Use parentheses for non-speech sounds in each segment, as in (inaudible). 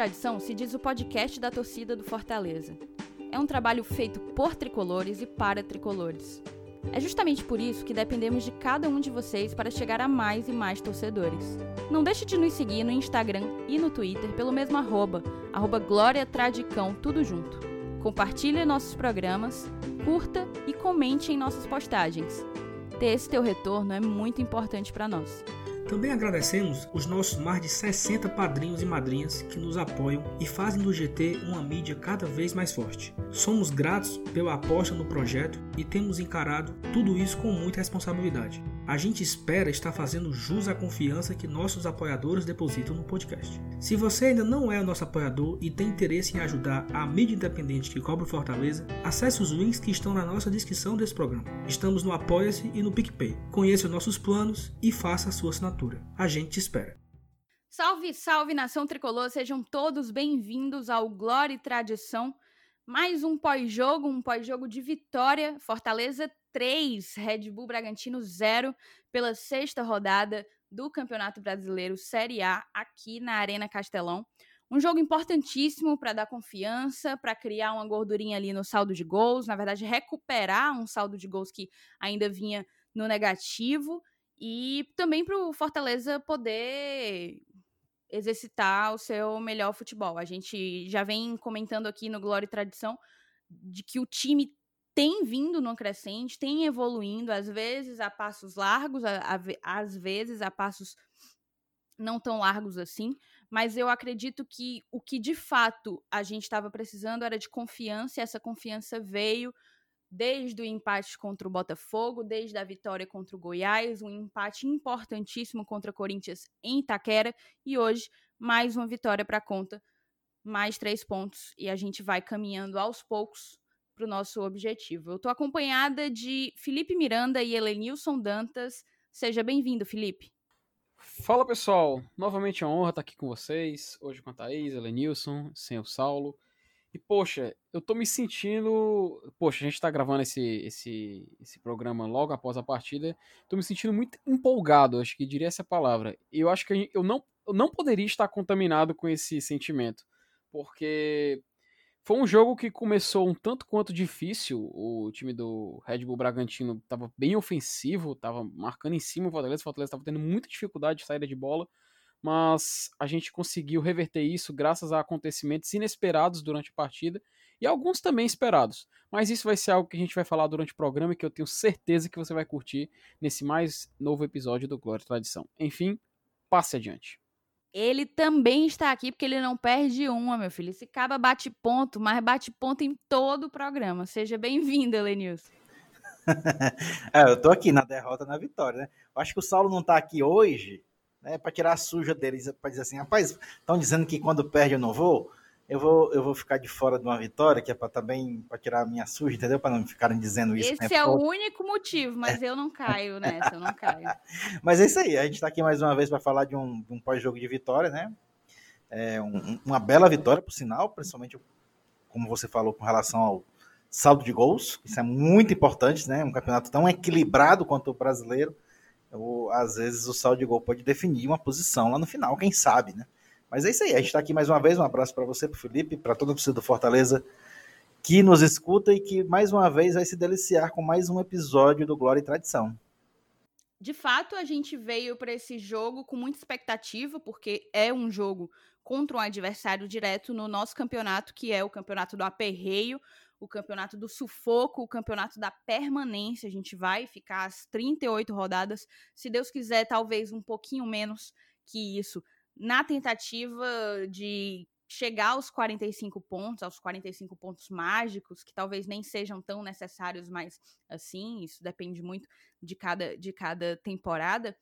Tradição se diz o podcast da torcida do Fortaleza. É um trabalho feito por tricolores e para tricolores. É justamente por isso que dependemos de cada um de vocês para chegar a mais e mais torcedores. Não deixe de nos seguir no Instagram e no Twitter pelo mesmo arroba, arroba Glória Tradicão, tudo junto. Compartilhe nossos programas, curta e comente em nossas postagens. Ter esse teu retorno é muito importante para nós. Também agradecemos os nossos mais de 60 padrinhos e madrinhas que nos apoiam e fazem do GT uma mídia cada vez mais forte. Somos gratos pela aposta no projeto e temos encarado tudo isso com muita responsabilidade. A gente espera estar fazendo jus à confiança que nossos apoiadores depositam no podcast. Se você ainda não é nosso apoiador e tem interesse em ajudar a mídia independente que cobre Fortaleza, acesse os links que estão na nossa descrição desse programa. Estamos no Apoia-se e no PicPay. Conheça os nossos planos e faça a sua assinatura. A gente te espera. Salve, salve nação tricolor, sejam todos bem-vindos ao Glória e Tradição. Mais um pós-jogo, um pós-jogo de vitória. Fortaleza 3, Red Bull Bragantino 0, pela sexta rodada do Campeonato Brasileiro Série A, aqui na Arena Castelão. Um jogo importantíssimo para dar confiança, para criar uma gordurinha ali no saldo de gols, na verdade, recuperar um saldo de gols que ainda vinha no negativo, e também para o Fortaleza poder exercitar o seu melhor futebol. A gente já vem comentando aqui no Glória e Tradição de que o time tem vindo no crescente, tem evoluindo, às vezes a passos largos, a, a, às vezes a passos não tão largos assim, mas eu acredito que o que de fato a gente estava precisando era de confiança, e essa confiança veio desde o empate contra o Botafogo, desde a vitória contra o Goiás, um empate importantíssimo contra o Corinthians em Itaquera, e hoje mais uma vitória para conta, mais três pontos, e a gente vai caminhando aos poucos para o nosso objetivo. Eu estou acompanhada de Felipe Miranda e Helenilson Dantas. Seja bem-vindo, Felipe. Fala pessoal, novamente é uma honra estar aqui com vocês, hoje com a Thaís, Helenilson, sem o Saulo. E poxa, eu tô me sentindo. Poxa, a gente tá gravando esse, esse, esse programa logo após a partida. Tô me sentindo muito empolgado, acho que diria essa palavra. E eu acho que eu não, eu não poderia estar contaminado com esse sentimento. Porque foi um jogo que começou um tanto quanto difícil. O time do Red Bull Bragantino estava bem ofensivo, estava marcando em cima o Fortaleza. O Fortaleza estava tendo muita dificuldade de saída de bola, mas a gente conseguiu reverter isso graças a acontecimentos inesperados durante a partida e alguns também esperados. Mas isso vai ser algo que a gente vai falar durante o programa e que eu tenho certeza que você vai curtir nesse mais novo episódio do Glória e Tradição. Enfim, passe adiante. Ele também está aqui porque ele não perde uma, meu filho. Esse caba bate ponto, mas bate ponto em todo o programa. Seja bem-vindo, Elenilson. (laughs) é, eu tô aqui na derrota, na vitória, né? Eu acho que o Saulo não tá aqui hoje, né, para tirar a suja deles, para dizer assim, rapaz, estão dizendo que quando perde eu não vou eu vou, eu vou ficar de fora de uma vitória, que é para também para tirar a minha suja, entendeu? Para não ficarem dizendo isso. Esse é o único motivo, mas eu não caio nessa, eu não caio. (laughs) mas é isso aí, a gente está aqui mais uma vez para falar de um, um pós-jogo de vitória, né? É um, uma bela vitória, por sinal, principalmente como você falou com relação ao saldo de gols, isso é muito importante, né? Um campeonato tão equilibrado quanto o brasileiro, eu, às vezes o saldo de gol pode definir uma posição lá no final, quem sabe, né? Mas é isso aí, a gente está aqui mais uma vez. Um abraço para você, para Felipe, para todo o torcida do Fortaleza que nos escuta e que mais uma vez vai se deliciar com mais um episódio do Glória e Tradição. De fato, a gente veio para esse jogo com muita expectativa, porque é um jogo contra um adversário direto no nosso campeonato, que é o campeonato do aperreio, o campeonato do sufoco, o campeonato da permanência. A gente vai ficar as 38 rodadas, se Deus quiser, talvez um pouquinho menos que isso, na tentativa de chegar aos 45 pontos, aos 45 pontos mágicos, que talvez nem sejam tão necessários, mas assim, isso depende muito de cada, de cada temporada.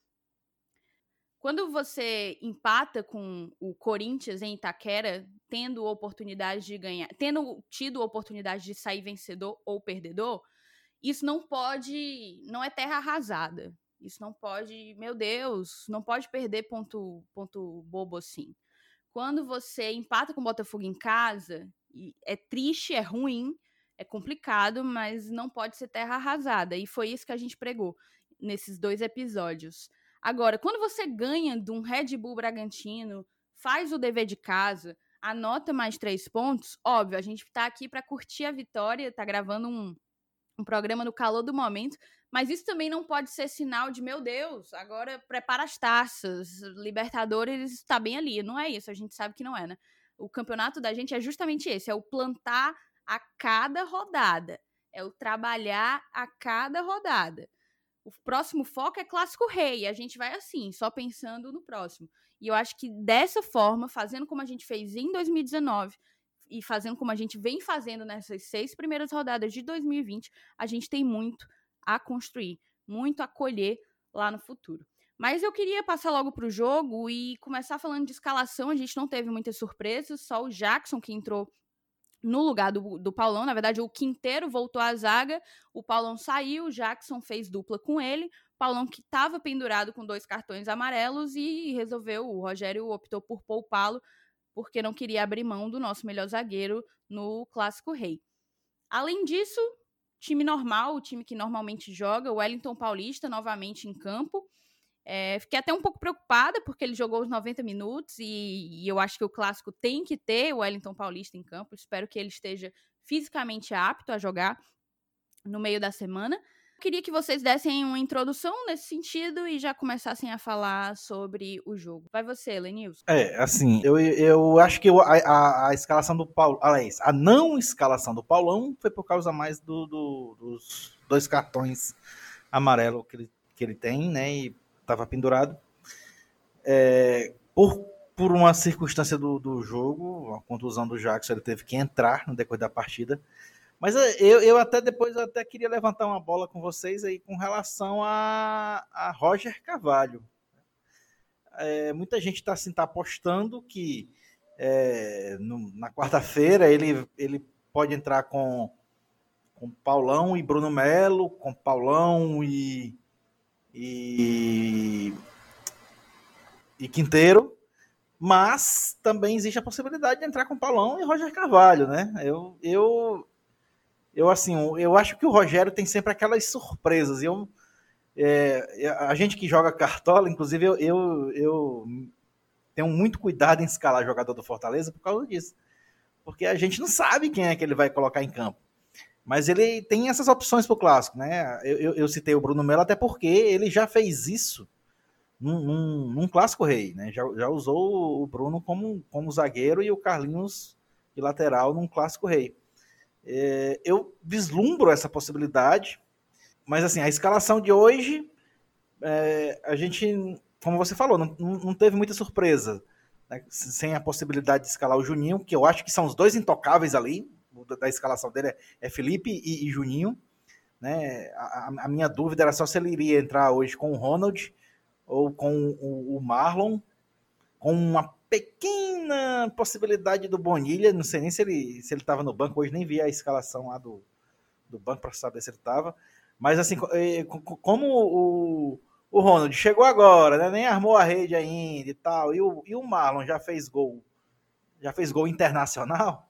Quando você empata com o Corinthians em Itaquera, tendo oportunidade de ganhar, tendo tido oportunidade de sair vencedor ou perdedor, isso não pode, não é terra arrasada. Isso não pode, meu Deus, não pode perder ponto, ponto bobo assim. Quando você empata com o Botafogo em casa, é triste, é ruim, é complicado, mas não pode ser terra arrasada. E foi isso que a gente pregou nesses dois episódios. Agora, quando você ganha de um Red Bull Bragantino, faz o dever de casa, anota mais três pontos. Óbvio, a gente tá aqui para curtir a vitória, tá gravando um, um programa no calor do momento, mas isso também não pode ser sinal de, meu Deus, agora prepara as taças, Libertadores está bem ali. Não é isso, a gente sabe que não é, né? O campeonato da gente é justamente esse, é o plantar a cada rodada, é o trabalhar a cada rodada. O próximo foco é clássico rei, a gente vai assim, só pensando no próximo. E eu acho que dessa forma, fazendo como a gente fez em 2019 e fazendo como a gente vem fazendo nessas seis primeiras rodadas de 2020, a gente tem muito a construir, muito a colher lá no futuro. Mas eu queria passar logo para o jogo e começar falando de escalação. A gente não teve muitas surpresas, só o Jackson que entrou no lugar do, do Paulão. Na verdade, o Quinteiro voltou à zaga, o Paulão saiu, Jackson fez dupla com ele. Paulão que estava pendurado com dois cartões amarelos e resolveu, o Rogério optou por poupá-lo porque não queria abrir mão do nosso melhor zagueiro no Clássico Rei. Além disso, time normal, o time que normalmente joga, o Wellington Paulista novamente em campo. É, fiquei até um pouco preocupada, porque ele jogou os 90 minutos e, e, eu acho que o clássico tem que ter o Wellington Paulista em campo. Espero que ele esteja fisicamente apto a jogar no meio da semana. Queria que vocês dessem uma introdução nesse sentido e já começassem a falar sobre o jogo. Vai você, Lenilson. É, assim, eu, eu acho que a, a, a, escalação do Paulo, aliás, a não escalação do Paulão foi por causa mais do, do, dos dois cartões amarelos que ele, que ele tem, né, e estava pendurado. É, por, por uma circunstância do, do jogo, a contusão do Jackson, ele teve que entrar no decorrer da partida. Mas eh, eu, eu até depois eu até queria levantar uma bola com vocês aí com relação a, a Roger Carvalho. É, muita gente está assim, tá apostando que é, no, na quarta-feira ele, ele pode entrar com, com Paulão e Bruno Melo, com Paulão e, e, e Quinteiro, mas também existe a possibilidade de entrar com Paulão e Roger Carvalho, né? Eu, eu eu assim, eu acho que o Rogério tem sempre aquelas surpresas. Eu, é, a gente que joga cartola, inclusive eu, eu, eu, tenho muito cuidado em escalar jogador do Fortaleza por causa disso. Porque a gente não sabe quem é que ele vai colocar em campo. Mas ele tem essas opções para o clássico, né? Eu, eu, eu, citei o Bruno Melo até porque ele já fez isso num, num, num clássico rei, né? Já, já usou o Bruno como, como zagueiro e o Carlinhos de lateral num clássico rei. É, eu vislumbro essa possibilidade, mas assim, a escalação de hoje, é, a gente, como você falou, não, não teve muita surpresa. Né? Sem a possibilidade de escalar o Juninho, que eu acho que são os dois intocáveis ali, da, escalação dele é, é Felipe e, e Juninho. Né? A, a, minha dúvida era só se ele iria entrar hoje com o Ronald ou com o, o Marlon, com uma pequena possibilidade do Bonilha, não sei nem se ele se ele estava no banco hoje, nem vi a escalação lá do, do banco para saber se ele estava. Mas assim, eh, como o, o Ronald chegou agora, né, nem armou a rede ainda e tal, e o, e o Marlon já fez gol, já fez gol internacional,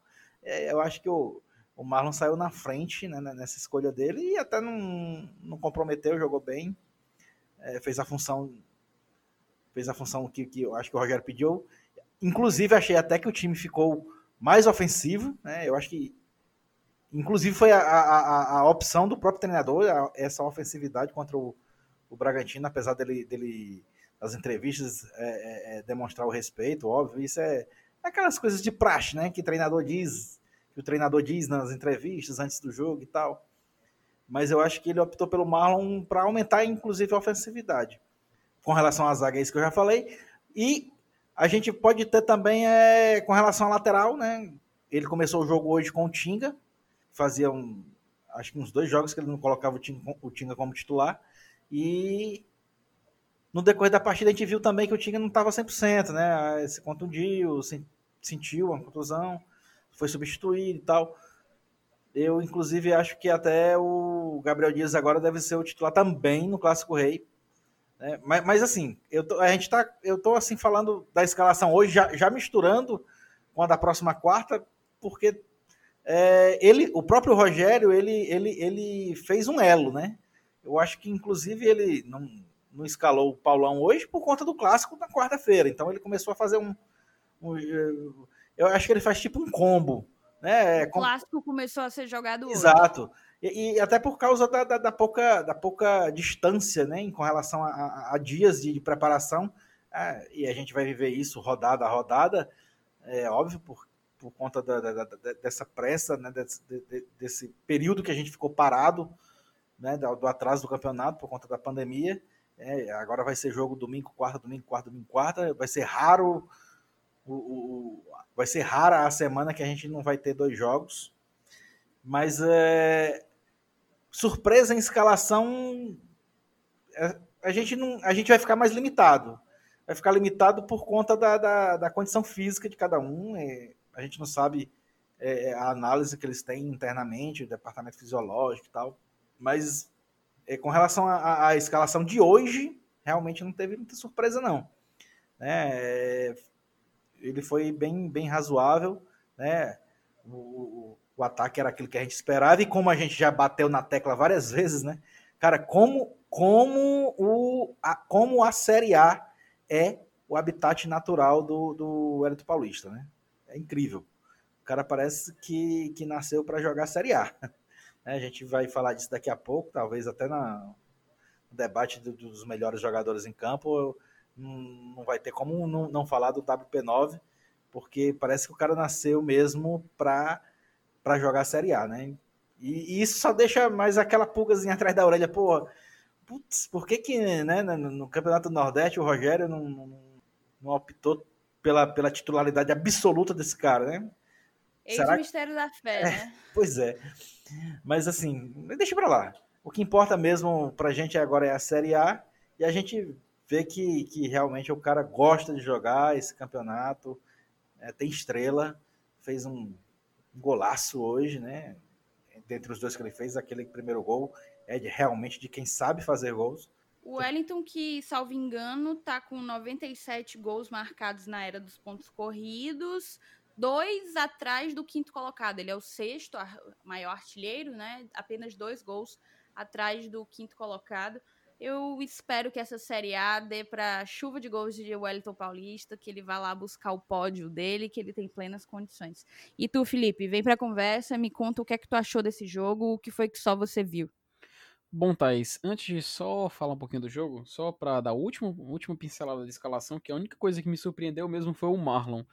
eu acho que o, o Marlon saiu na frente né, nessa escolha dele e até não, não comprometeu, jogou bem, é, fez a função fez a função que, que eu acho que o Rogério pediu. Inclusive, achei até que o time ficou mais ofensivo, né? Eu acho que, inclusive, foi a, a, a opção do próprio treinador, a, essa ofensividade contra o, o Bragantino, apesar dele, dele nas entrevistas é, é, é, demonstrar o respeito, óbvio, isso é, é, aquelas coisas de praxe, né? Que treinador diz, que o treinador diz nas entrevistas antes do jogo e tal. Mas eu acho que ele optou pelo Marlon para aumentar, inclusive, a ofensividade. Com relação à zaga, é isso que eu já falei. E a gente pode ter também é, com relação à lateral, né? Ele começou o jogo hoje com o Tinga, fazia um, acho que uns dois jogos que ele não colocava o Tinga, o Tinga como titular. E no decorrer da partida a gente viu também que o Tinga não estava 100%, né? Se contundiu, sentiu uma contusão, foi substituído e tal. Eu, inclusive, acho que até o Gabriel Dias agora deve ser o titular também no Clássico Rei, né? Mas, mas, assim, eu tô, a gente tá, eu tô assim falando da escalação hoje, já, já misturando com a da próxima quarta, porque é, ele, o próprio Rogério, ele, ele, ele fez um elo, né? Eu acho que inclusive ele não, não escalou o Paulão hoje por conta do clássico na quarta-feira. Então ele começou a fazer um, um eu acho que ele faz tipo um combo. Né? O clássico começou a ser jogado Exato. Hoje. E, e, até por causa da, da, da, pouca, da pouca distância né, com relação a, a, a dias de, de preparação. É, e a gente vai viver isso rodada a rodada, é óbvio, por, por conta da, da, dessa pressa, né, desse, de, desse, período que a gente ficou parado, né, do, do, atraso do campeonato por conta da pandemia. É, agora vai ser jogo domingo, quarta, domingo, quarta, domingo, quarta. Vai ser raro, o, o, vai ser rara a semana que a gente não vai ter dois jogos. Mas é, surpresa em escalação, é, a gente, não, a gente vai ficar mais limitado. Vai ficar limitado por conta da, da, da condição física de cada um. É, a gente não sabe é, a análise que eles têm internamente, o departamento fisiológico e tal. Mas é, com relação à escalação de hoje, realmente não teve muita surpresa, não. É, ele foi bem, bem razoável, né? O, o ataque era aquilo que a gente esperava, e como a gente já bateu na tecla várias vezes, né? Cara, como, como, o, a, como a Série A é o habitat natural do, do Hélito Paulista, né? É incrível. O cara parece que, que nasceu para jogar Série A. (laughs) A gente vai falar disso daqui a pouco, talvez até na, no debate do, dos melhores jogadores em campo. Não vai ter como não, não falar do WP9, porque parece que o cara nasceu mesmo para para jogar a Série A, né? E, e, isso só deixa mais aquela pulgazinha atrás da orelha, pô, putz, por que que, né, no, Campeonato Nordeste o Rogério não, não, não, optou pela, pela titularidade absoluta desse cara, né? Eis o mistério da fé, é, né? (laughs) Pois é. Mas assim, deixa pra lá. O que importa mesmo pra gente agora é a Série A e a gente vê que, que realmente o cara gosta de jogar esse campeonato, é, tem estrela, fez um golaço hoje, né? Dentre os dois que ele fez, aquele primeiro gol é de, realmente de quem sabe fazer gols. O Wellington, que, salvo engano, tá com 97 gols marcados na era dos pontos corridos, dois atrás do quinto colocado. Ele é o sexto maior artilheiro, né? Apenas dois gols atrás do quinto colocado. Eu espero que essa Série A dê para chuva de gols de Wellington Paulista, que ele vá lá buscar o pódio dele, que ele tem plenas condições. E tu, Felipe, vem para a conversa, me conta o que é que tu achou desse jogo, o que foi que só você viu. Bom, Thaís, antes de só falar um pouquinho do jogo, só para dar a última, última pincelada de escalação, que a única coisa que me surpreendeu mesmo foi o Marlon.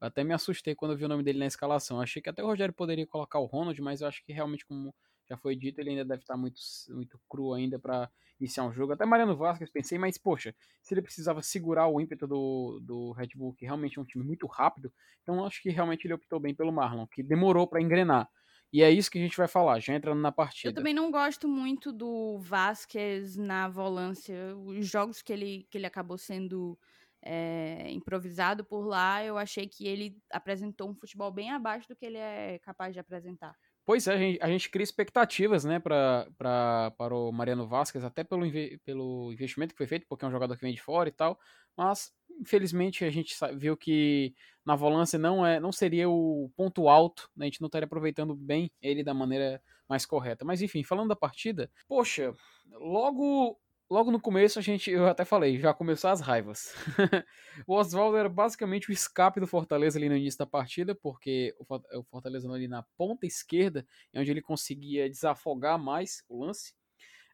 Eu até me assustei quando eu vi o nome dele na escalação. Achei que até o Rogério poderia colocar o Ronald, mas eu acho que realmente, como já foi dito, ele ainda deve estar muito, muito cru ainda para iniciar um jogo. Até Mariano Vasquez pensei, mas poxa, se ele precisava segurar o ímpeto do, do Red Bull, que realmente é um time muito rápido, então acho que realmente ele optou bem pelo Marlon, que demorou para engrenar. E é isso que a gente vai falar, já entrando na partida. Eu também não gosto muito do Vasquez na volância. Os jogos que ele, que ele acabou sendo é, improvisado por lá, eu achei que ele apresentou um futebol bem abaixo do que ele é capaz de apresentar. Pois é, a gente, a gente cria expectativas, né, pra, pra, para o Mariano Vasquez, até pelo, pelo investimento que foi feito, porque é um jogador que vem de fora e tal, mas infelizmente a gente viu que na volância não é não seria o ponto alto, né, a gente não estaria aproveitando bem ele da maneira mais correta. Mas enfim, falando da partida, poxa, logo logo no começo a gente, eu até falei, já começou as raivas. (laughs) o Oswaldo era basicamente o escape do Fortaleza ali no início da partida, porque o Fortaleza ali na ponta esquerda, é onde ele conseguia desafogar mais o lance.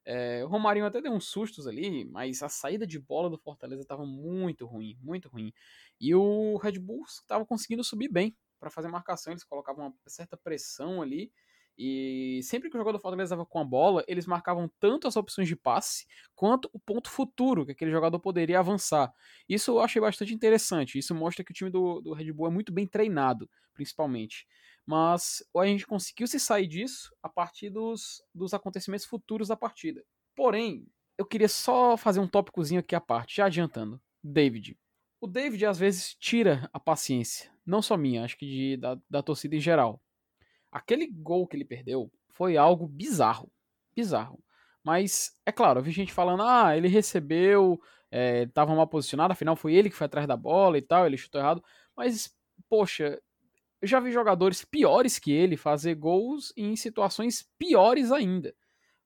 É, o Romarinho até deu uns sustos ali, mas a saída de bola do Fortaleza estava muito ruim, muito ruim. E o Red Bull estava conseguindo subir bem para fazer marcação, eles colocavam uma certa pressão ali e sempre que o jogador do Fortaleza estava com a bola, eles marcavam tanto as opções de passe quanto o ponto futuro que aquele jogador poderia avançar. Isso eu achei bastante interessante. Isso mostra que o time do, do Red Bull é muito bem treinado, principalmente. Mas a gente conseguiu se sair disso a partir dos, dos acontecimentos futuros da partida. Porém, eu queria só fazer um tópicozinho aqui à parte, já adiantando. David. O David às vezes tira a paciência, não só minha, acho que de, da, da torcida em geral. Aquele gol que ele perdeu foi algo bizarro. Bizarro. Mas, é claro, eu vi gente falando, ah, ele recebeu, é, mal posicionado, afinal foi ele que foi atrás da bola e tal, ele chutou errado. Mas, poxa, eu já vi jogadores piores que ele fazer gols em situações piores ainda.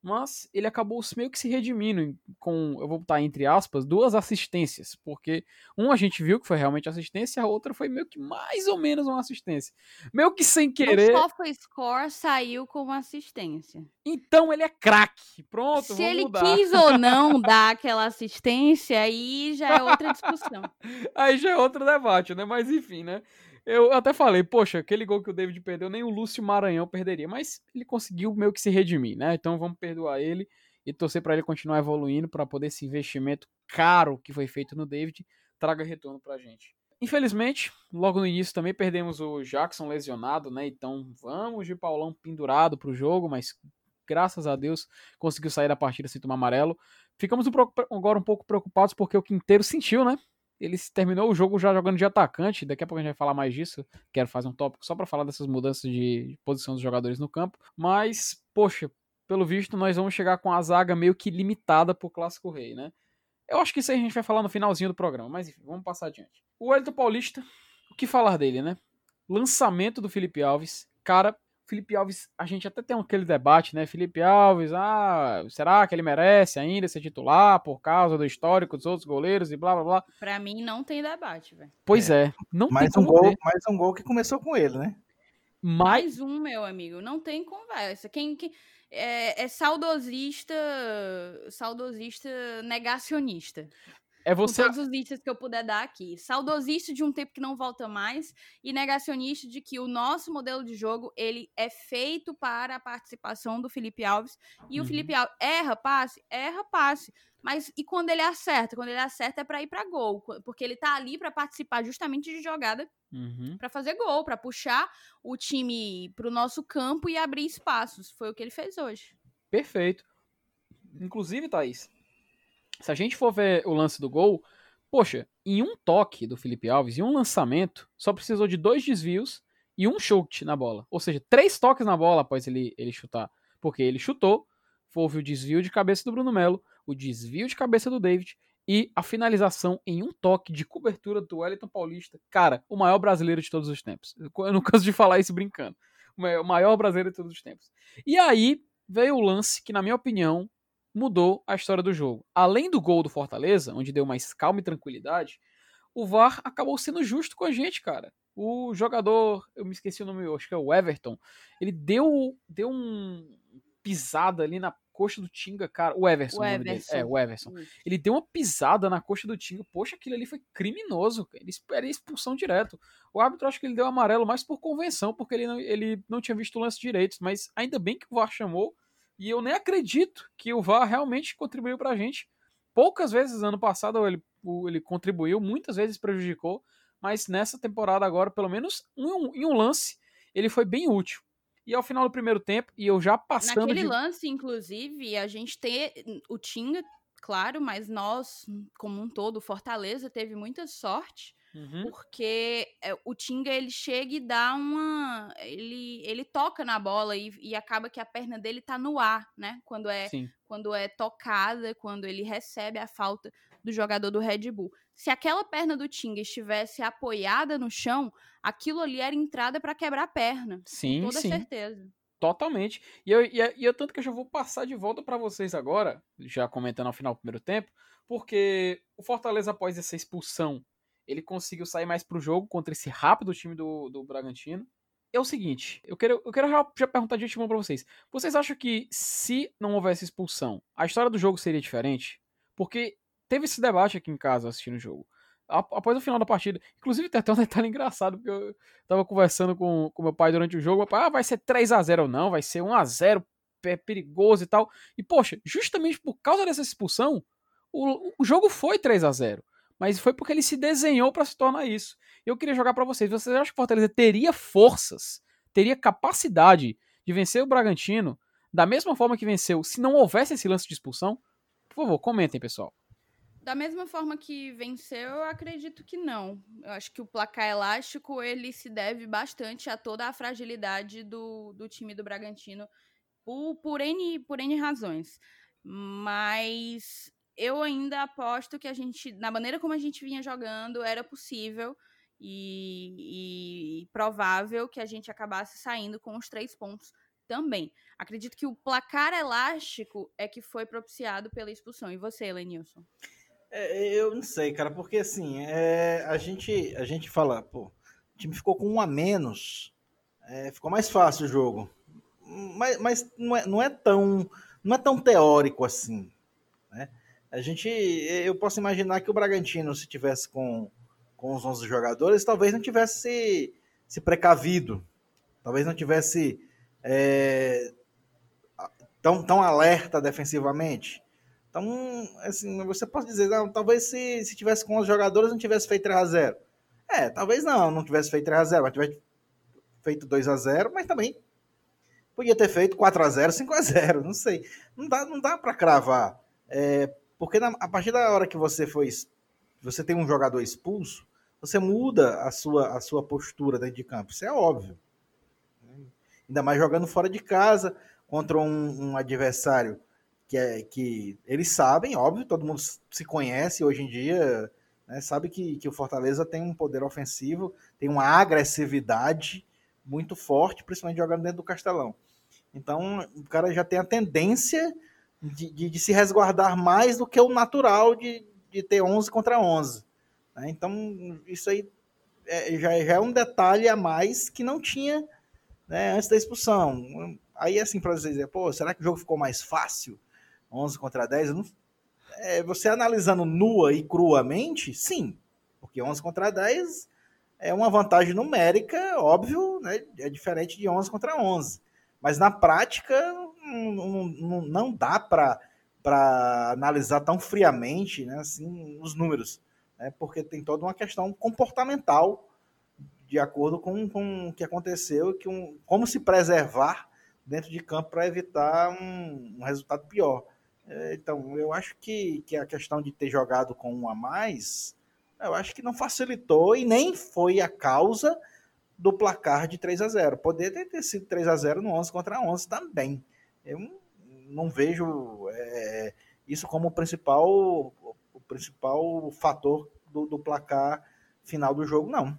Mas ele acabou meio que se redimindo com, eu vou botar entre aspas, duas assistências, porque um a gente viu que foi realmente assistência, a outra foi meio que mais ou menos uma assistência. Meio que sem querer. O score saiu com uma assistência. Então ele é craque. Pronto, Se ele mudar. quis ou não (laughs) dar aquela assistência, aí já é outra discussão. aí já é outro debate, né? Mas enfim, né? Eu até falei, poxa, aquele gol que o David perdeu, nem o Lúcio Maranhão perderia. Mas ele conseguiu meio que se redimir, né? Então vamos perdoar ele e torcer para ele continuar evoluindo para poder esse investimento caro que foi feito no David traga retorno pra gente. Infelizmente, logo no início também perdemos o Jackson lesionado, né? Então vamos de Paulão pendurado pro jogo, mas graças a Deus conseguiu sair da partida sem tomar amarelo. Ficamos agora um pouco preocupados porque o Quinteiro sentiu, né? Ele terminou o jogo já jogando de atacante. Daqui a pouco a gente vai falar mais disso. Quero fazer um tópico só para falar dessas mudanças de posição dos jogadores no campo. Mas, poxa, pelo visto, nós vamos chegar com a zaga meio que limitada pro Clássico Rei, né? Eu acho que isso aí a gente vai falar no finalzinho do programa, mas enfim, vamos passar adiante. O Wellington Paulista, o que falar dele, né? Lançamento do Felipe Alves. Cara, Felipe Alves, a gente até tem aquele debate, né? Felipe Alves, ah, será que ele merece ainda ser titular por causa do histórico dos outros goleiros e blá blá blá? Pra mim não tem debate, velho. Pois é, é não mais tem um gol, ter. mais um gol que começou com ele, né? Mais um, meu amigo, não tem conversa. Quem, quem é, é saudosista, saudosista negacionista. É você... Com todos os listas que eu puder dar aqui. Saudosista de um tempo que não volta mais e negacionista de que o nosso modelo de jogo ele é feito para a participação do Felipe Alves. E uhum. o Felipe Alves erra passe? Erra passe. Mas e quando ele acerta? Quando ele acerta é para ir para gol, porque ele tá ali para participar justamente de jogada uhum. para fazer gol, para puxar o time para o nosso campo e abrir espaços. Foi o que ele fez hoje. Perfeito. Inclusive, Thaís, se a gente for ver o lance do gol, poxa, em um toque do Felipe Alves, em um lançamento, só precisou de dois desvios e um chute na bola. Ou seja, três toques na bola após ele, ele chutar. Porque ele chutou, houve o desvio de cabeça do Bruno Melo, o desvio de cabeça do David e a finalização em um toque de cobertura do Wellington Paulista. Cara, o maior brasileiro de todos os tempos. Eu não canso de falar isso brincando. O maior brasileiro de todos os tempos. E aí veio o lance que, na minha opinião, mudou a história do jogo. Além do gol do Fortaleza, onde deu mais calma e tranquilidade, o VAR acabou sendo justo com a gente, cara. O jogador, eu me esqueci o nome, acho que é o Everton, ele deu, deu um pisada ali na coxa do Tinga, cara. O Everson, o Everson. É, o Everson. Ele deu uma pisada na coxa do Tinga. Poxa, aquilo ali foi criminoso. Ele era expulsão direto. O árbitro acho que ele deu amarelo mais por convenção, porque ele não, ele não tinha visto o lance direito. Mas ainda bem que o VAR chamou e eu nem acredito que o VAR realmente contribuiu para a gente. Poucas vezes ano passado ele, ele contribuiu, muitas vezes prejudicou, mas nessa temporada agora, pelo menos em um, em um lance, ele foi bem útil. E ao final do primeiro tempo, e eu já passando. Naquele de... lance, inclusive, a gente tem o Tinga, claro, mas nós, como um todo, Fortaleza teve muita sorte Uhum. Porque é, o Tinga ele chega e dá uma. Ele, ele toca na bola e, e acaba que a perna dele tá no ar, né? Quando é, quando é tocada, quando ele recebe a falta do jogador do Red Bull. Se aquela perna do Tinga estivesse apoiada no chão, aquilo ali era entrada para quebrar a perna. Sim, com toda sim. certeza. Totalmente. E eu, e, e eu tanto que eu já vou passar de volta para vocês agora, já comentando ao final do primeiro tempo, porque o Fortaleza, após essa expulsão ele conseguiu sair mais pro jogo contra esse rápido time do, do Bragantino. É o seguinte, eu quero, eu quero já, já perguntar de último pra vocês. Vocês acham que se não houvesse expulsão, a história do jogo seria diferente? Porque teve esse debate aqui em casa assistindo o jogo. Após o final da partida. Inclusive, tem até um detalhe (laughs) engraçado, porque eu tava conversando com, com meu pai durante o jogo. Meu pai, ah, vai ser 3 a 0 Não, vai ser 1 a 0 é perigoso e tal. E, poxa, justamente por causa dessa expulsão, o, o jogo foi 3 a 0 mas foi porque ele se desenhou para se tornar isso. Eu queria jogar para vocês. Vocês acham que o Fortaleza teria forças, teria capacidade de vencer o Bragantino da mesma forma que venceu se não houvesse esse lance de expulsão? Por favor, comentem, pessoal. Da mesma forma que venceu, eu acredito que não. Eu acho que o placar elástico ele se deve bastante a toda a fragilidade do, do time do Bragantino por, por, N, por N razões. Mas eu ainda aposto que a gente, na maneira como a gente vinha jogando, era possível e, e, provável que a gente acabasse saindo com os três pontos também. Acredito que o placar elástico é que foi propiciado pela expulsão. E você, Lenilson? É, eu não sei, cara, porque assim, é, a, gente, a gente fala, pô, o time ficou com um a menos, é, ficou mais fácil o jogo. Mas, mas não, é, não, é tão, não é tão teórico assim. A gente, eu posso imaginar que o Bragantino, se tivesse com, com os 11 jogadores, talvez não tivesse se, se precavido, talvez não tivesse é, tão, tão alerta defensivamente. Então, assim, você pode dizer, não, talvez se, se tivesse com os jogadores não tivesse feito 3x0. É, talvez não, não tivesse feito 3x0, mas tivesse feito 2x0, mas também podia ter feito 4x0, 5x0, não sei. Não dá, não dá para cravar. É, porque na, a partir da hora que você foi você tem um jogador expulso, você muda a sua, a sua postura dentro de campo. Isso é óbvio. Ainda mais jogando fora de casa contra um, um adversário que, é, que eles sabem, óbvio, todo mundo se conhece hoje em dia, né, sabe que, que o Fortaleza tem um poder ofensivo, tem uma agressividade muito forte, principalmente jogando dentro do Castelão. Então, o cara já tem a tendência de, de, de se resguardar mais do que o natural de, de ter 11 contra 11. Né? Então, isso aí é, já, já, é um detalhe a mais que não tinha né, antes da expulsão. Aí, assim, para você dizer, pô, será que o jogo ficou mais fácil? 11 contra 10, não, é, você analisando nua e cruamente, sim, porque 11 contra 10 é uma vantagem numérica, óbvio, né, é diferente de 11 contra 11. Mas na prática, não, não, não dá para analisar tão friamente né, assim, os números, né, porque tem toda uma questão comportamental de acordo com, com o que aconteceu, que um, como se preservar dentro de campo para evitar um, um resultado pior. É, então, eu acho que, que a questão de ter jogado com um a mais, eu acho que não facilitou e nem foi a causa do placar de 3 a 0 Poderia ter sido 3 a 0 no 11 contra 11 também. Eu não vejo é, isso como o principal, o principal fator do, do placar final do jogo, não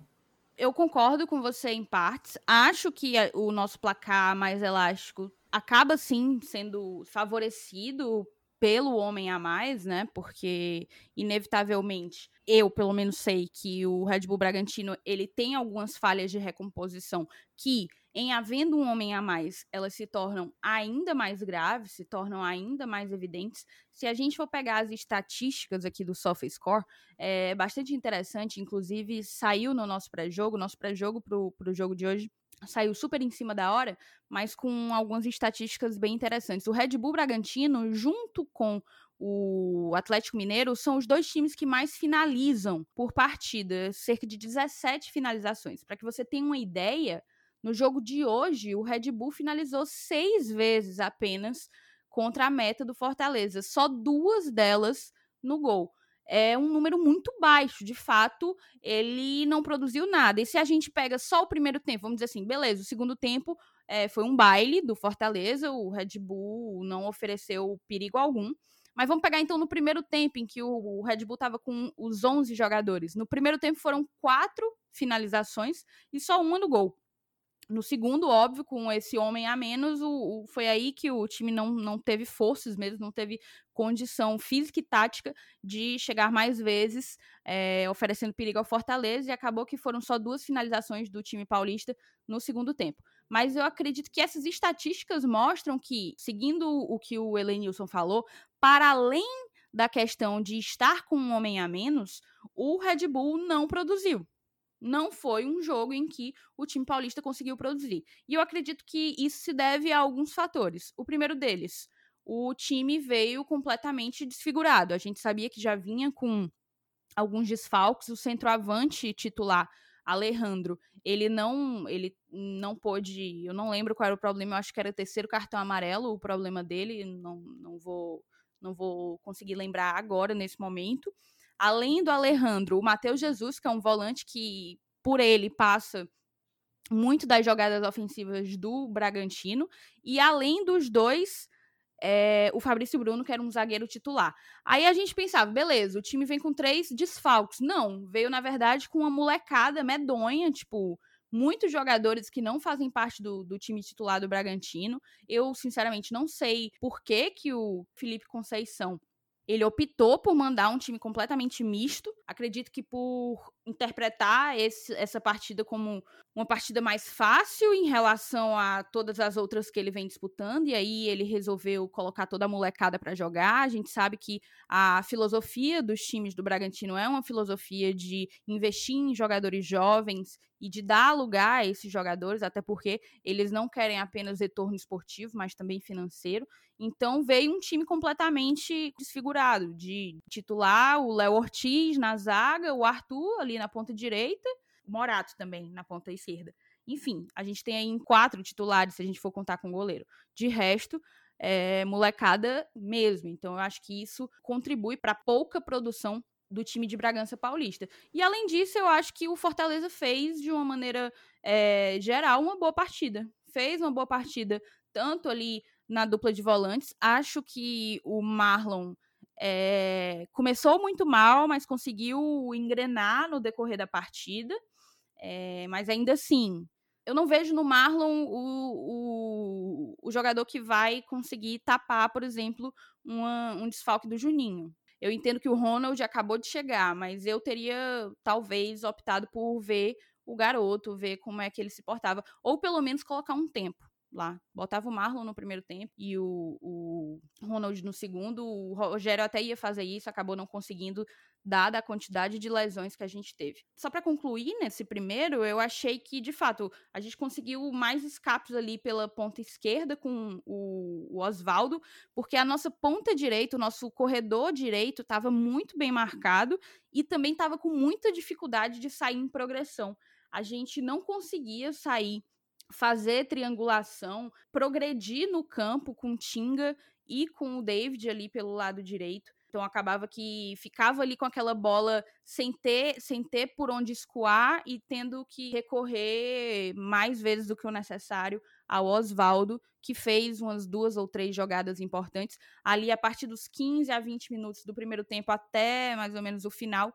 eu concordo com você em partes. Acho que o nosso placar mais elástico acaba sim sendo favorecido pelo homem a mais, né? Porque inevitavelmente eu, pelo menos sei que o Red Bull Bragantino, ele tem algumas falhas de recomposição que em havendo um homem a mais, elas se tornam ainda mais graves, se tornam ainda mais evidentes. Se a gente for pegar as estatísticas aqui do SofaScore, é bastante interessante, inclusive saiu no nosso pré-jogo, nosso pré-jogo para o jogo de hoje saiu super em cima da hora, mas com algumas estatísticas bem interessantes. O Red Bull Bragantino, junto com o Atlético Mineiro, são os dois times que mais finalizam por partida, cerca de 17 finalizações. Para que você tenha uma ideia, no jogo de hoje, o Red Bull finalizou seis vezes apenas contra a meta do Fortaleza, só duas delas no gol é um número muito baixo. De fato, ele não produziu nada. E se a gente pega só o primeiro tempo, vamos dizer assim, beleza, o segundo tempo é, foi um baile do Fortaleza, o Red Bull não ofereceu perigo algum. Mas vamos pegar então no primeiro tempo, em que o, Red Bull estava com os 11 jogadores. No primeiro tempo foram quatro finalizações e só uma no gol. No segundo, óbvio, com esse homem a menos, o, o, foi aí que o time não, não teve forças mesmo, não teve condição física e tática de chegar mais vezes, é, oferecendo perigo ao Fortaleza, e acabou que foram só duas finalizações do time paulista no segundo tempo. Mas eu acredito que essas estatísticas mostram que, seguindo o que o Elenilson falou, para além da questão de estar com um homem a menos, o Red Bull não produziu não foi um jogo em que o time paulista conseguiu produzir. E eu acredito que isso se deve a alguns fatores. O primeiro deles, o time veio completamente desfigurado. A gente sabia que já vinha com alguns desfalques, o centroavante titular Alejandro, ele não, ele não pôde, eu não lembro qual era o problema, eu acho que era o terceiro cartão amarelo, o problema dele, não, não vou não vou conseguir lembrar agora nesse momento. Além do Alejandro, o Matheus Jesus, que é um volante que por ele passa muito das jogadas ofensivas do Bragantino. E além dos dois, é, o Fabrício Bruno, que era um zagueiro titular. Aí a gente pensava, beleza, o time vem com três desfalques. Não, veio, na verdade, com uma molecada medonha, tipo, muitos jogadores que não fazem parte do, do time titular do Bragantino. Eu, sinceramente, não sei por que, que o Felipe Conceição ele optou por mandar um time completamente misto. Acredito que por interpretar esse, essa partida como uma partida mais fácil em relação a todas as outras que ele vem disputando, e aí ele resolveu colocar toda a molecada para jogar. A gente sabe que a filosofia dos times do Bragantino é uma filosofia de investir em jogadores jovens e de dar lugar a esses jogadores, até porque eles não querem apenas retorno esportivo, mas também financeiro. Então veio um time completamente desfigurado, de titular o Léo Ortiz na zaga, o Arthur ali na ponta direita, Morato também na ponta esquerda. Enfim, a gente tem aí quatro titulares, se a gente for contar com o goleiro. De resto, é molecada mesmo. Então, eu acho que isso contribui para pouca produção do time de Bragança Paulista. E além disso, eu acho que o Fortaleza fez, de uma maneira é, geral, uma boa partida. Fez uma boa partida, tanto ali na dupla de volantes. Acho que o Marlon é, começou muito mal, mas conseguiu engrenar no decorrer da partida. É, mas ainda assim, eu não vejo no Marlon o, o, o jogador que vai conseguir tapar, por exemplo, uma, um desfalque do Juninho. Eu entendo que o Ronald acabou de chegar, mas eu teria talvez optado por ver o garoto, ver como é que ele se portava, ou pelo menos colocar um tempo lá. Botava o Marlon no primeiro tempo e o, o Ronald no segundo. O Rogério até ia fazer isso, acabou não conseguindo, dada a quantidade de lesões que a gente teve. Só para concluir nesse primeiro, eu achei que, de fato, a gente conseguiu mais escapes ali pela ponta esquerda com o, o Oswaldo, porque a nossa ponta direita, o nosso corredor direito, estava muito bem marcado e também estava com muita dificuldade de sair em progressão. A gente não conseguia sair fazer triangulação, progredir no campo com Tinga e com o David ali pelo lado direito. Então acabava que ficava ali com aquela bola sem ter, sem ter por onde escoar e tendo que recorrer mais vezes do que o necessário ao Oswaldo, que fez umas duas ou três jogadas importantes ali a partir dos 15 a 20 minutos do primeiro tempo até mais ou menos o final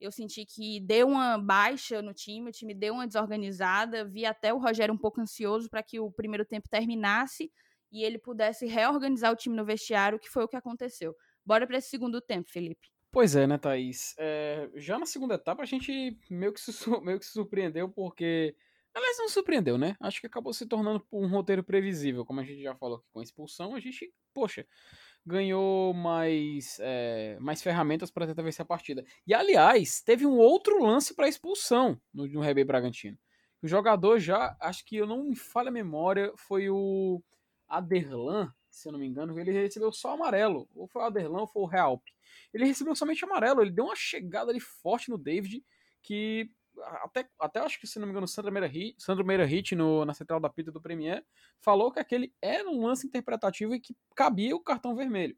eu senti que deu uma baixa no time, o time deu uma desorganizada. Vi até o Rogério um pouco ansioso para que o primeiro tempo terminasse e ele pudesse reorganizar o time no vestiário, que foi o que aconteceu. Bora para esse segundo tempo, Felipe. Pois é, né, Thaís? É, já na segunda etapa a gente meio que, se, (laughs) meio que se surpreendeu, porque. Aliás, não surpreendeu, né? Acho que acabou se tornando um roteiro previsível, como a gente já falou aqui com a expulsão. A gente, poxa, ganhou mais, é, mais ferramentas para tentar vencer a partida. E aliás, teve um outro lance para expulsão no, no Bragantino. O jogador já, acho que eu não me falha a memória, foi o Aderlan, se eu não me engano, ele recebeu só amarelo. Ou foi o Aderlan ou foi o Realp. Ele recebeu somente amarelo, ele deu uma chegada ali forte no David que até, até acho que, se não me engano, Sandro Meira Hit, Sandro Meira Hit no, na central da pita do Premier falou que aquele era um lance interpretativo e que cabia o cartão vermelho.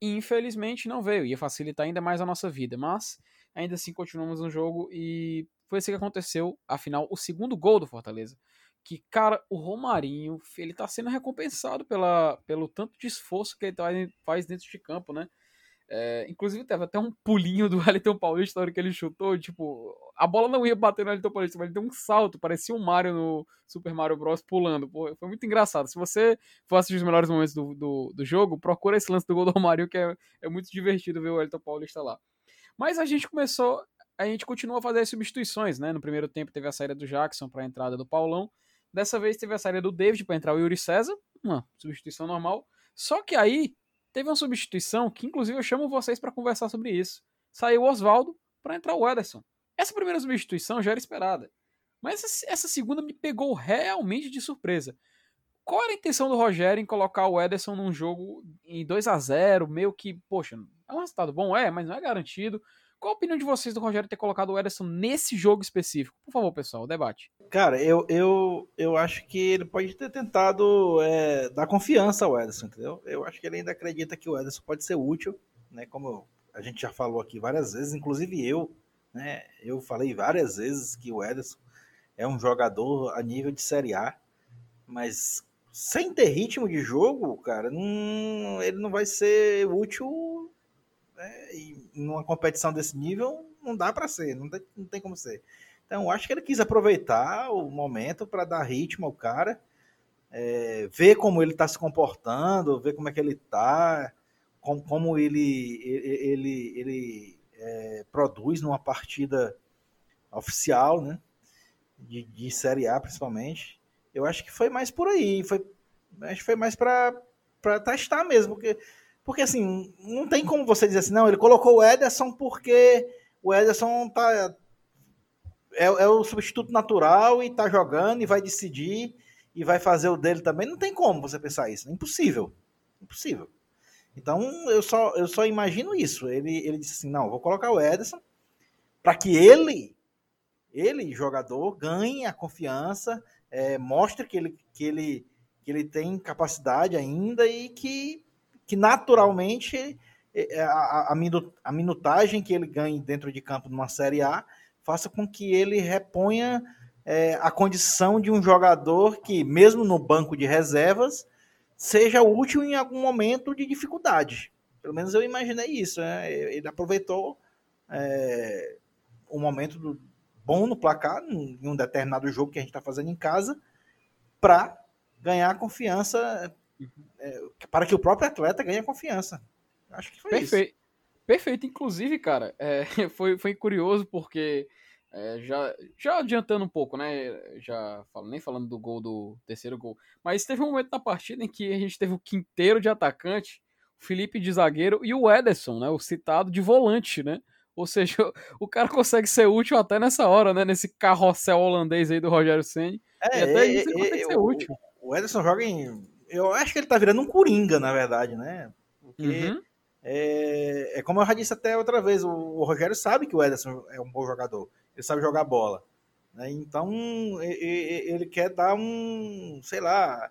E, infelizmente não veio, ia facilitar ainda mais a nossa vida, mas ainda assim continuamos no jogo e foi assim que aconteceu, afinal, o segundo gol do Fortaleza. Que, cara, o Romarinho, ele tá sendo recompensado pela, pelo tanto de esforço que ele faz dentro de campo, né? É, inclusive teve até um pulinho do (laughs) Wellington Paulista na hora que ele chutou, tipo, a bola não ia bater no Wellington Paulista, mas ele deu um salto, parecia um Mario no Super Mario Bros. pulando. Pô, foi muito engraçado. Se você for assistir os melhores momentos do, do, do jogo, procura esse lance do gol do Romário, que é, é muito divertido ver o Wellington Paulista lá. Mas a gente começou, a gente continua a fazer as substituições, né? No primeiro tempo teve a saída do Jackson para a entrada do Paulão. Dessa vez teve a saída do David para entrar o Yuri César, uma substituição normal. Só que aí teve uma substituição que, inclusive, eu chamo vocês para conversar sobre isso. Saiu o Oswaldo para entrar o Ederson. Essa primeira substituição já era esperada. Mas essa, essa segunda me pegou realmente de surpresa. Qual era a intenção do Rogério em colocar o Ederson num jogo em 2 a 0 meio que, poxa, é um resultado bom, é, mas não é garantido. Qual a opinião de vocês do Rogério ter colocado o Ederson nesse jogo específico? Por favor, pessoal, debate. Cara, eu, eu, eu acho que ele pode ter tentado é, dar confiança ao Ederson, entendeu? Eu acho que ele ainda acredita que o Ederson pode ser útil, né? Como a gente já falou aqui várias vezes, inclusive eu, né? Eu falei várias vezes que o Ederson é um jogador a nível de Série A, mas sem ter ritmo de jogo, cara, não, ele não vai ser útil né, em uma competição desse nível, não dá para ser, não tem, não tem como ser. Então, acho que ele quis aproveitar o momento para dar ritmo ao cara, é, ver como ele está se comportando, ver como é que ele está, como, como ele, ele, ele é, produz numa partida oficial, né? De, de Série A, principalmente. Eu acho que foi mais por aí. Foi, acho que foi mais para testar mesmo. Porque, porque, assim, não tem como você dizer assim, não, ele colocou o Ederson porque o Ederson tá, é, é o substituto natural e tá jogando e vai decidir e vai fazer o dele também. Não tem como você pensar isso. É impossível. Impossível. Então eu só, eu só imagino isso. Ele, ele disse assim: não, vou colocar o Ederson para que ele, ele, jogador, ganhe a confiança, é, mostre que ele, que, ele, que ele tem capacidade ainda e que, que naturalmente é, a, a, minutagem que ele ganhe dentro de campo numa Série A faça com que ele reponha é, a condição de um jogador que, mesmo no banco de reservas, seja útil em algum momento de dificuldade. Pelo menos eu imaginei isso. Né? Ele aproveitou é, um momento do, bom no placar, em um determinado jogo que a gente está fazendo em casa, para ganhar confiança, é, para que o próprio atleta ganhe confiança. Acho que foi Perfeito. isso. Perfeito. Inclusive, cara, é, (laughs) foi, foi curioso porque é, já, já adiantando um pouco, né? Já falo, nem falando do gol do terceiro gol. Mas teve um momento na partida em que a gente teve o quinteiro de atacante, o Felipe de zagueiro e o Ederson, né? O citado de volante, né? Ou seja, (laughs) o cara consegue ser útil até nessa hora, né? Nesse carrossel holandês aí do Rogério Senni. É, e até é, isso ele consegue é, ser o, útil. O Ederson joga em. Eu acho que ele tá virando um coringa, na verdade, né? Porque uhum. é, é como eu já disse até outra vez, o, o Rogério sabe que o Ederson é um bom jogador ele sabe jogar bola. Né? Então, ele quer dar um, sei lá,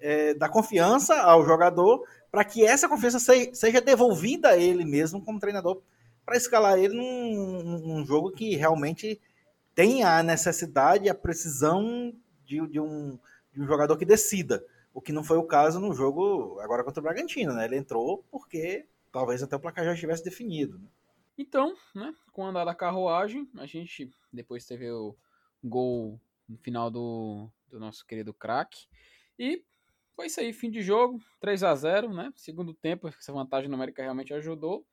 é, dar confiança ao jogador para que essa confiança seja devolvida a ele mesmo como treinador, para escalar ele num, num, jogo que realmente tenha a necessidade, a precisão de, de, um, de um jogador que decida. O que não foi o caso no jogo agora contra o Bragantino, né? Ele entrou porque talvez até o placar já estivesse definido. Né? Então, né, com o andar da carruagem, a gente depois teve o gol no final do, do nosso querido craque. E foi isso aí, fim de jogo, 3 a 0 né? Segundo tempo, essa vantagem numérica realmente ajudou.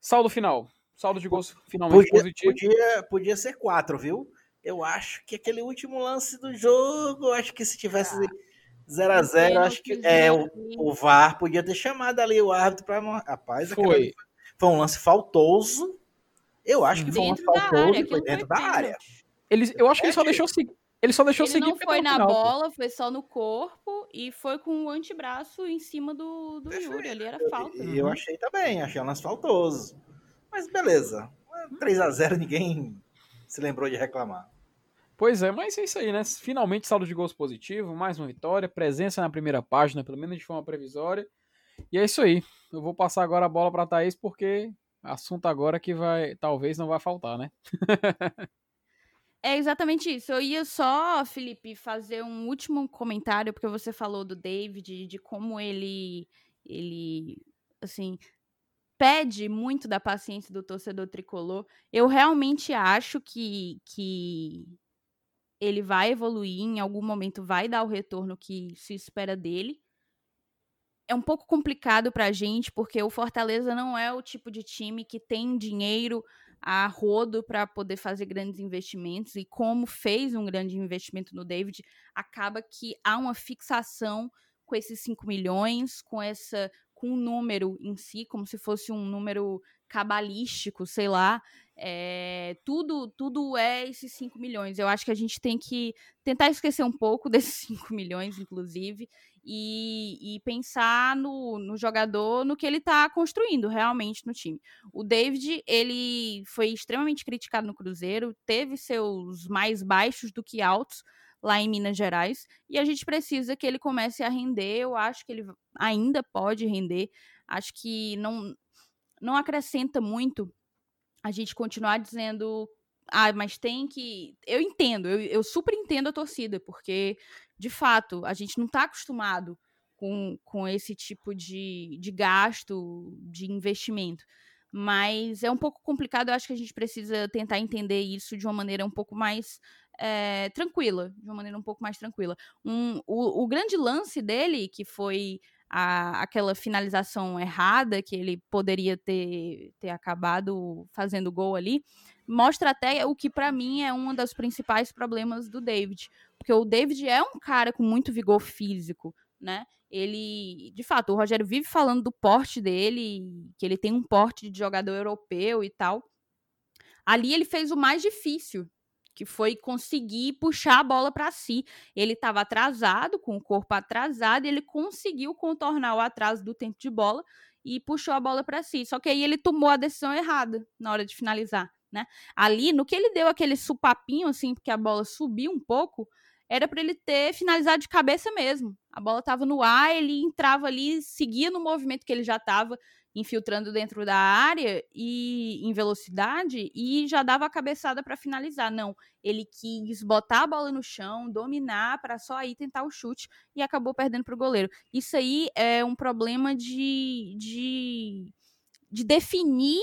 Saldo final. Saldo de gols finalmente podia, positivo. Podia, podia ser 4, viu? Eu acho que aquele último lance do jogo, acho que se tivesse 0 ah, a 0 acho que é, o, o VAR podia ter chamado ali o árbitro para rapaz, foi. Foi um lance faltoso. Eu acho que foi um lance faltoso área, foi dentro foi da área. Ele, eu acho que ele só deixou seguir. Ele só deixou ele seguir. Não foi na final, bola, pô. foi só no corpo e foi com o antebraço em cima do, do Yuri. Ali era falta. Eu, eu achei também, achei um lance faltoso. Mas beleza. 3 a 0 ninguém se lembrou de reclamar. Pois é, mas é isso aí, né? Finalmente saldo de gols positivo, mais uma vitória, presença na primeira página, pelo menos de forma previsória. E é isso aí. Eu vou passar agora a bola para Thaís porque assunto agora que vai talvez não vai faltar, né? (laughs) é exatamente isso. Eu ia só, Felipe, fazer um último comentário porque você falou do David, de como ele ele assim pede muito da paciência do torcedor tricolor. Eu realmente acho que que ele vai evoluir, em algum momento vai dar o retorno que se espera dele é um pouco complicado para a gente, porque o Fortaleza não é o tipo de time que tem dinheiro a rodo para poder fazer grandes investimentos e como fez um grande investimento no David, acaba que há uma fixação com esses 5 milhões, com essa com o número em si, como se fosse um número cabalístico, sei lá. É, tudo, tudo é esses 5 milhões. Eu acho que a gente tem que tentar esquecer um pouco (laughs) desses 5 milhões, inclusive, e, e pensar no, no, jogador, no que ele está construindo realmente no time. O David, ele foi extremamente criticado no Cruzeiro, teve seus mais baixos do que altos lá em Minas Gerais, e a gente precisa que ele comece a render. Eu acho que ele ainda pode render. Acho que não, não acrescenta muito a gente continuar dizendo ah, mas tem que. Eu entendo, eu, eu super entendo a torcida, porque de fato, a gente não está acostumado com, com esse tipo de, de gasto, de investimento. mas é um pouco complicado. Eu acho que a gente precisa tentar entender isso de uma maneira um pouco mais é, tranquila, de uma maneira um pouco mais tranquila. Um, o, o grande lance dele, que foi a, aquela finalização errada que ele poderia ter, ter acabado fazendo gol ali, mostra até o que para mim é um dos principais problemas do David, porque o David é um cara com muito vigor físico, né? Ele, de fato, o Rogério vive falando do porte dele, que ele tem um porte de jogador europeu e tal. Ali ele fez o mais difícil, que foi conseguir puxar a bola para si. Ele estava atrasado, com o corpo atrasado, ele conseguiu contornar o atraso do tempo de bola e puxou a bola para si. Só que aí ele tomou a decisão errada na hora de finalizar, né? Ali, no que ele deu aquele supapinho assim, porque a bola subiu um pouco, era para ele ter finalizado de cabeça mesmo. A bola estava no ar, ele entrava ali, seguia no movimento que ele já estava, infiltrando dentro da área e em velocidade e já dava a cabeçada para finalizar. Não, ele quis botar a bola no chão, dominar para só aí tentar o chute e acabou perdendo para o goleiro. Isso aí é um problema de, de, de definir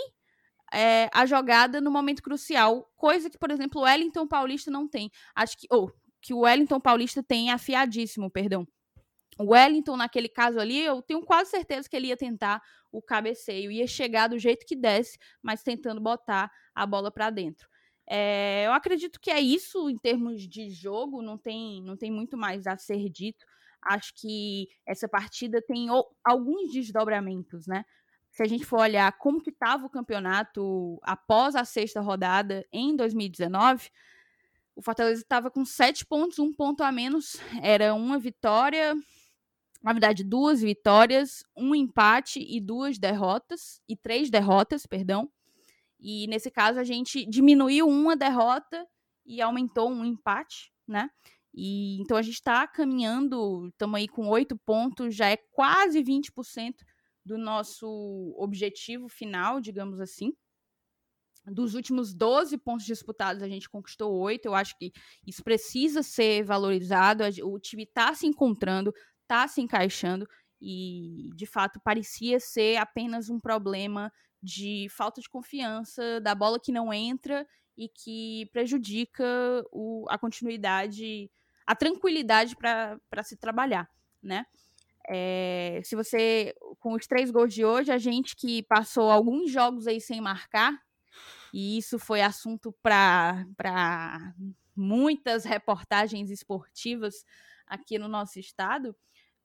é, a jogada no momento crucial, coisa que, por exemplo, o Wellington Paulista não tem. Acho que, ou que o Wellington Paulista tem afiadíssimo, perdão. Wellington, naquele caso ali, eu tenho quase certeza que ele ia tentar o cabeceio, ia chegar do jeito que desce, mas tentando botar a bola para dentro. É, eu acredito que é isso em termos de jogo, não tem, não tem muito mais a ser dito. Acho que essa partida tem alguns desdobramentos, né? Se a gente for olhar como que estava o campeonato após a sexta rodada em 2019, o Fortaleza estava com sete pontos, um ponto a menos. Era uma vitória, na verdade, duas vitórias, um empate e duas derrotas, e três derrotas, perdão. E nesse caso a gente diminuiu uma derrota e aumentou um empate, né? E então a gente está caminhando, estamos aí com oito pontos, já é quase 20% do nosso objetivo final, digamos assim. Dos últimos 12 pontos disputados, a gente conquistou oito. Eu acho que isso precisa ser valorizado. O time está se encontrando, está se encaixando e, de fato, parecia ser apenas um problema de falta de confiança, da bola que não entra e que prejudica o, a continuidade, a tranquilidade para se trabalhar, né? É, se você, com os três gols de hoje, a gente que passou alguns jogos aí sem marcar, e isso foi assunto para muitas reportagens esportivas aqui no nosso estado,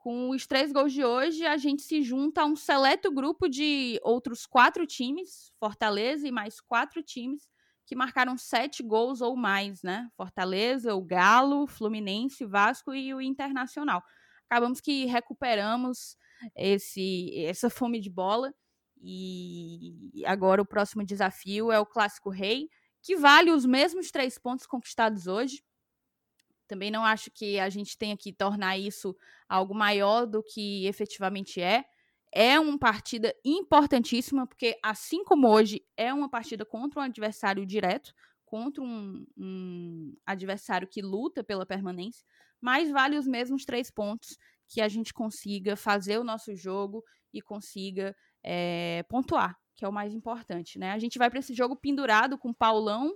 com os três gols de hoje, a gente se junta a um seleto grupo de outros quatro times, Fortaleza e mais quatro times, que marcaram sete gols ou mais, né? Fortaleza, o Galo, Fluminense, Vasco e o Internacional. Acabamos que recuperamos esse, essa fome de bola e agora o próximo desafio é o Clássico Rei, que vale os mesmos três pontos conquistados hoje. Também não acho que a gente tenha que tornar isso algo maior do que efetivamente é. É uma partida importantíssima, porque assim como hoje é uma partida contra um adversário direto, contra um, um adversário que luta pela permanência, mas vale os mesmos três pontos que a gente consiga fazer o nosso jogo e consiga é, pontuar, que é o mais importante, né? A gente vai para esse jogo pendurado com Paulão,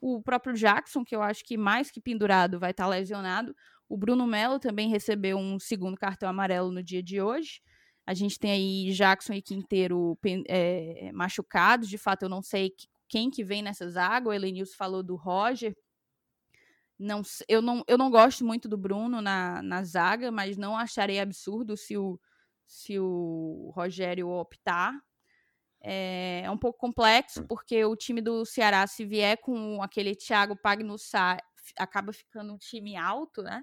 o próprio Jackson, que eu acho que mais que pendurado vai estar tá lesionado. O Bruno Melo também recebeu um segundo cartão amarelo no dia de hoje. A gente tem aí Jackson e Quinteiro é, machucados. De fato, eu não sei quem que vem nessa zaga. O Elenilson falou do Roger. Não, eu, não, eu não gosto muito do Bruno na, na zaga, mas não acharei absurdo se o, se o Rogério optar é, é um pouco complexo, porque o time do Ceará, se vier com aquele Thiago Pagnussá, acaba ficando um time alto, né?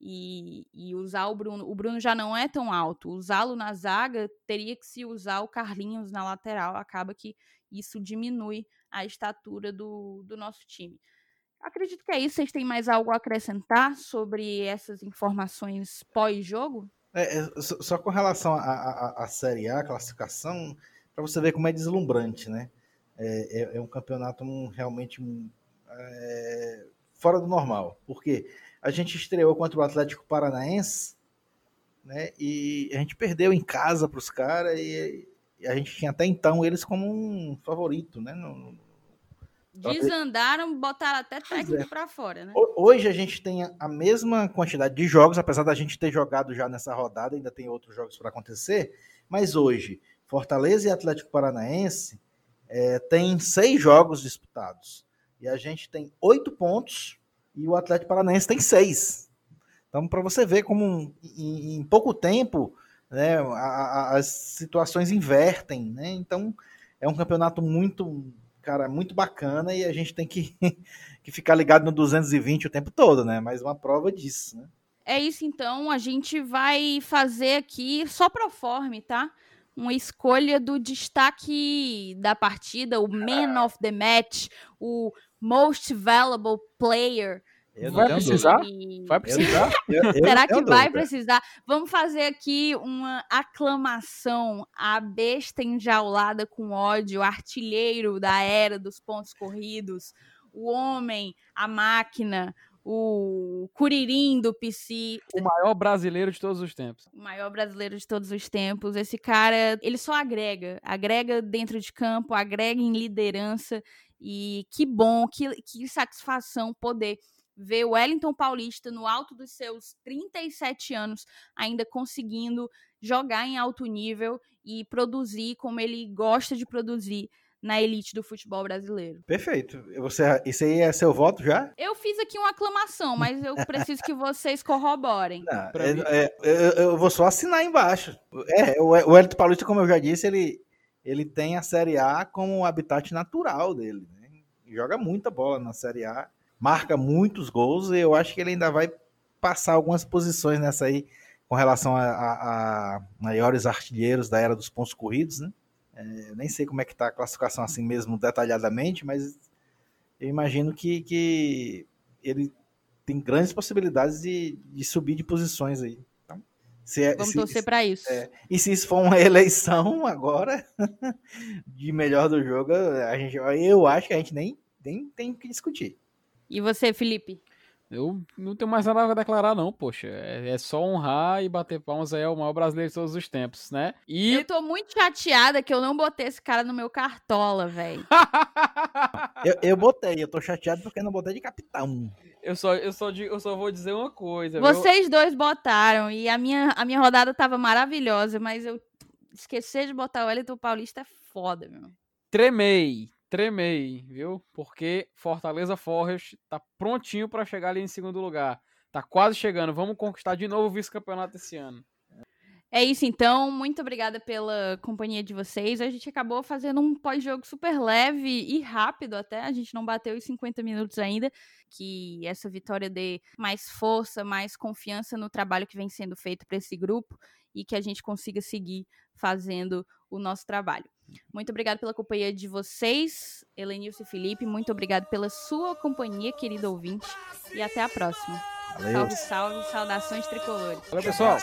E, e, usar o Bruno. O Bruno já não é tão alto. Usá-lo na zaga teria que se usar o Carlinhos na lateral. Acaba que isso diminui a estatura do, do nosso time. Acredito que é isso. Vocês têm mais algo a acrescentar sobre essas informações pós-jogo? É, é só com relação à Série A, classificação, para você ver como é deslumbrante, né? É, é, é um campeonato realmente é, fora do normal. Porque a gente estreou contra o Atlético Paranaense, né? E a gente perdeu em casa para os caras e, a gente tinha até então eles como um favorito, né? No, Desandaram, botaram até técnico é. para fora, né? Hoje a gente tem a mesma quantidade de jogos, apesar da gente ter jogado já nessa rodada, ainda tem outros jogos para acontecer, mas hoje Fortaleza e Atlético Paranaense é, tem seis jogos disputados e a gente tem oito pontos e o Atlético Paranaense tem seis. Então, para você ver como em, em pouco tempo né, a, a, as situações invertem, né? Então, é um campeonato muito cara, muito bacana e a gente tem que, (laughs) que ficar ligado no 220 o tempo todo, né? Mais uma prova disso, né? É isso então, a gente vai fazer aqui só pro forme, tá? Uma escolha do destaque da partida, o man of the match, o most valuable player vai precisar? Vai precisar? Eu, eu, Será que vai precisar? Vamos fazer aqui uma aclamação à besta enjaulada com ódio, artilheiro da era dos pontos corridos, o homem, a máquina, o Curirim do PC. O maior brasileiro de todos os tempos. O maior brasileiro de todos os tempos. Esse cara, ele só agrega. Agrega dentro de campo, agrega em liderança. E que bom, que, que satisfação poder ver o Wellington Paulista no alto dos seus 37 anos ainda conseguindo jogar em alto nível e produzir como ele gosta de produzir na elite do futebol brasileiro. Perfeito. Você, isso aí é seu voto já? Eu fiz aqui uma aclamação, mas eu (laughs) preciso que vocês corroborem. Não, é, é, eu, eu, vou só assinar embaixo. É, o, o Paulista, como eu já disse, ele, ele tem a Série A como habitat natural dele. Né? Joga muita bola na Série A marca muitos gols e eu acho que ele ainda vai passar algumas posições nessa aí com relação a, a, a maiores artilheiros da era dos pontos corridos, né? É, nem sei como é que tá a classificação assim mesmo detalhadamente, mas eu imagino que, que ele tem grandes possibilidades de, de subir de posições aí. Então, se é, Vamos se, torcer para isso. É, e se isso for uma (laughs) eleição agora (laughs) de melhor do jogo, a gente, eu acho que a gente nem, nem tem que discutir. E você, Felipe? Eu não tenho mais nada a declarar, não, poxa. É, é, só honrar e bater palmas aí ao maior brasileiro de todos os tempos, né? E... Eu tô muito chateada que eu não botei esse cara no meu cartola, velho. (laughs) eu, eu botei, eu tô chateado porque eu não botei de capitão. Eu só, eu só, eu só vou dizer uma coisa. Vocês viu? dois botaram e a minha, a minha rodada tava maravilhosa, mas eu esquecer de botar o Elton Paulista é foda, meu. Tremei, tremei, viu? Porque Fortaleza Forest tá prontinho para chegar ali em segundo lugar. Tá quase chegando. Vamos conquistar de novo o vice-campeonato esse ano. É isso então, muito obrigada pela companhia de vocês. A gente acabou fazendo um pós-jogo super leve e rápido até, a gente não bateu os 50 minutos ainda, que essa vitória dê mais força, mais confiança no trabalho que vem sendo feito para esse grupo e que a gente consiga seguir fazendo o nosso trabalho. Muito obrigado pela companhia de vocês, Helenilson e Felipe. Muito obrigado pela sua companhia, querido ouvinte. E até a próxima. Valeu. Salve, salve, saudações tricolores. Valeu, pessoal.